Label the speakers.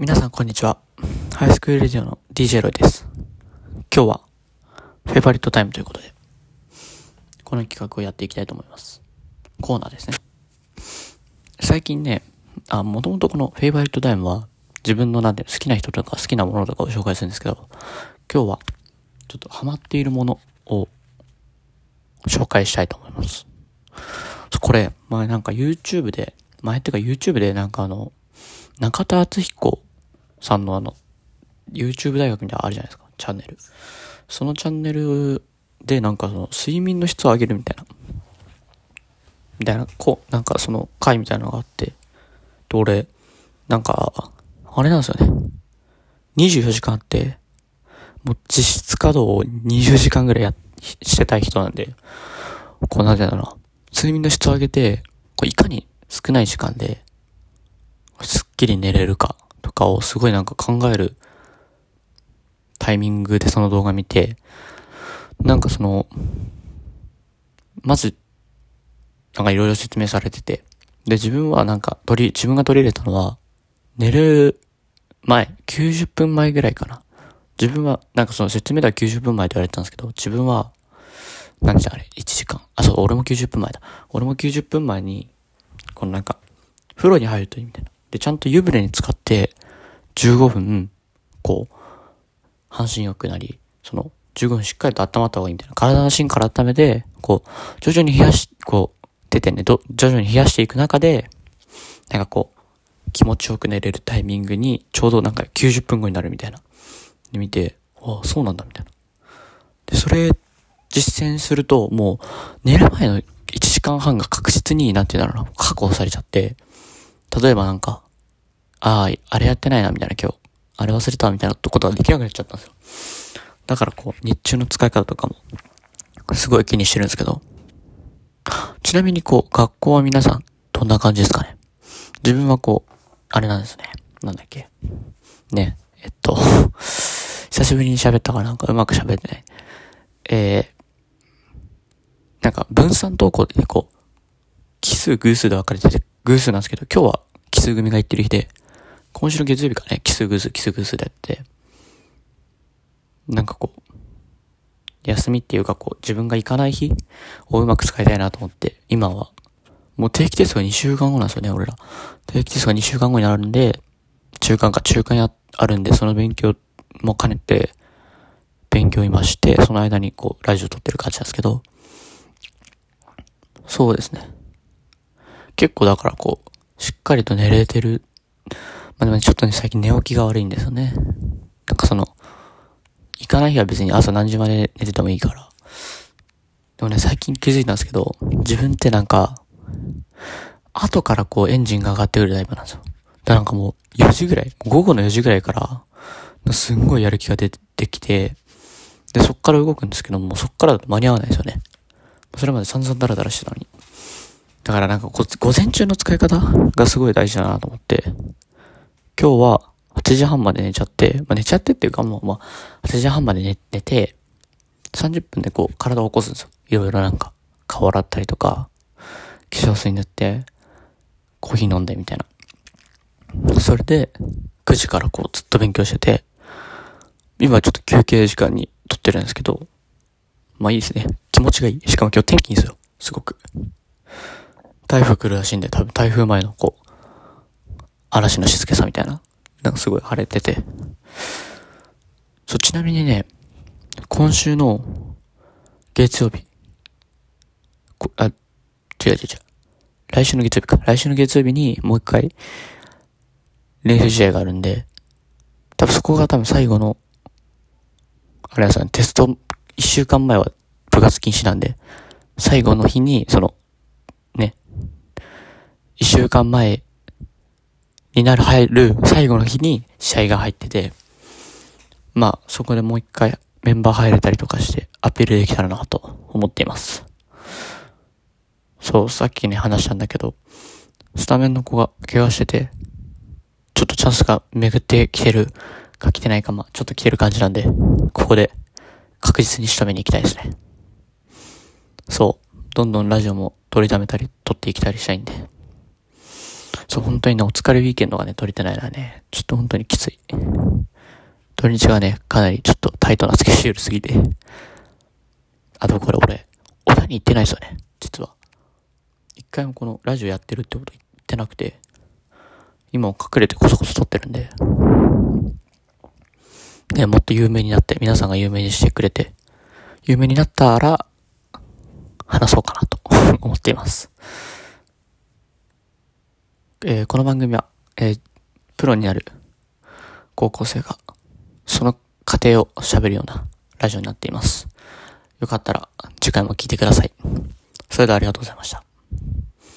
Speaker 1: 皆さんこんにちは。 High School Radio の DJ ロイです。今日は、 Favorite Time ということで、この企画をやっていきたいと思います。コーナーですね。最近ね、あ、もともとこの Favorite Time は、自分のなんていうの好きな人とか好きなものとかを紹介するんですけど、今日は、ちょっとハマっているものを紹介したいと思います。これ、前なんか YouTube で、前ってか YouTube でなんかあの、中田敦彦さんのあの、YouTube 大学みたいなのあるじゃないですか、チャンネル。そのチャンネルでなんかその、睡眠の質を上げるみたいな、みたいな、こう、なんかその回みたいなのがあって、で、俺、なんか、あれなんですよね。24時間あって、もう実質稼働を20時間ぐらいや、してたい人なんで、こうなんてだろうな。睡眠の質を上げて、こういかに少ない時間で、すっきり寝れるかとかをすごいなんか考えるタイミングでその動画見て、なんかその、まず、なんかいろいろ説明されてて、で、自分はなんか取り、自分が取り入れたのは、寝る前、90分前ぐらいかな。自分は、なんかその説明では90分前って言われてたんですけど、自分は、何時あれ ?1 時間。あ、そう、俺も90分前だ。俺も90分前に、このなんか、風呂に入るといいみたいな。で、ちゃんと湯船に浸かって、15分、こう、半身浴なり、その、15分しっかりと温まった方がいいみたいな。体の芯から温めて、こう、徐々に冷やし、こう、出てね、ど、徐々に冷やしていく中で、なんかこう、気持ちよく寝れるタイミングに、ちょうどなんか90分後になるみたいな。で見て、ああ、そうなんだ、みたいな。で、それ、実践すると、もう、寝る前の1時間半が確実に、なんていうんだろうな、確保されちゃって、例えばなんか、ああ、あれやってないな、みたいな今日。あれ忘れた、みたいなことができなくなっちゃったんですよ。だからこう、日中の使い方とかも、すごい気にしてるんですけど。ちなみにこう、学校は皆さん、どんな感じですかね？自分はこう、あれなんですね。なんだっけ？ね、えっと、久しぶりに喋ったからなんかうまく喋ってない。えー、なんか分散登校でね、こう、奇数偶数で分かれてて、偶数なんですけど、今日は奇数組が行ってる日で、今週の月曜日かね、奇数偶数、奇数偶数でやって、なんかこう、休みっていうかこう、自分が行かない日をうまく使いたいなと思って、今は、もう定期テストが2週間後なんですよね、俺ら。定期テストが2週間後になるんで、中間か中間や、あるんで、その勉強も兼ねて、勉強今して、その間にこう、ラジオ撮ってる感じなんですけど、そうですね。結構だからこう、しっかりと寝れてる。まあでもちょっとね、最近寝起きが悪いんですよね。なんかその、行かない日は別に朝何時まで寝ててもいいから。でもね、最近気づいたんですけど、自分ってなんか、後からこうエンジンが上がってくるタイプなんですよ。だからなんかもう4時ぐらい、午後の4時ぐらいから、すんごいやる気が出てきて、で、そっから動くんですけども、そっからだと間に合わないですよね。それまで散々ダラダラしてたのに。だからなんかこ午前中の使い方がすごい大事だなと思って、今日は8時半まで寝ちゃって、まあ、寝ちゃってっていうかもう、まあ、8時半まで寝寝て、30分でこう体を起こすんですよ。いろいろなんか、顔洗ったりとか、化粧水塗って、コーヒー飲んでみたいな。それで、9時からこうずっと勉強してて、今ちょっと休憩時間に撮ってるんですけど、まあいいですね。気持ちがいい。しかも今日天気いいんですよ。すごく。台風来るらしいんで、多分台風前のこう、嵐の静けさみたいな。なんかすごい晴れてて。そう、ちなみにね、今週の月曜日、こあ、違う違う違う。来週の月曜日か。来週の月曜日にもう一回練習試合があるんで、多分そこが多分最後の、あれはさ、テスト、一週間前は部活禁止なんで、最後の日に、その、ね、一週間前になる入る最後の日に試合が入ってて、まあ、そこでもう一回メンバー入れたりとかしてアピールできたらなと思っています。そう、さっきね話したんだけど、スタメンの子が怪我してて、ちょっとチャンスが巡ってきてるか来てないか、まあ、ちょっと来てる感じなんで、ここで確実に仕留めに行きたいですね。そう、どんどんラジオも取りためたり、撮っていきたりしたいんで。そう、本当にね、お疲れウィーケンドがね、取れてないのはね、ちょっと本当にきつい。土日がね、かなりちょっとタイトなスケジュールすぎて。あとこれ俺、小田に行ってないですよね、実は。一回もこのラジオやってるってこと言ってなくて、今も隠れてこそこそ撮ってるんで、ね、もっと有名になって、皆さんが有名にしてくれて、有名になったら、話そうかなと思っています。えー、この番組は、えー、プロになる高校生が、その過程を喋るようなラジオになっています。よかったら次回も聴いてください。それではありがとうございました。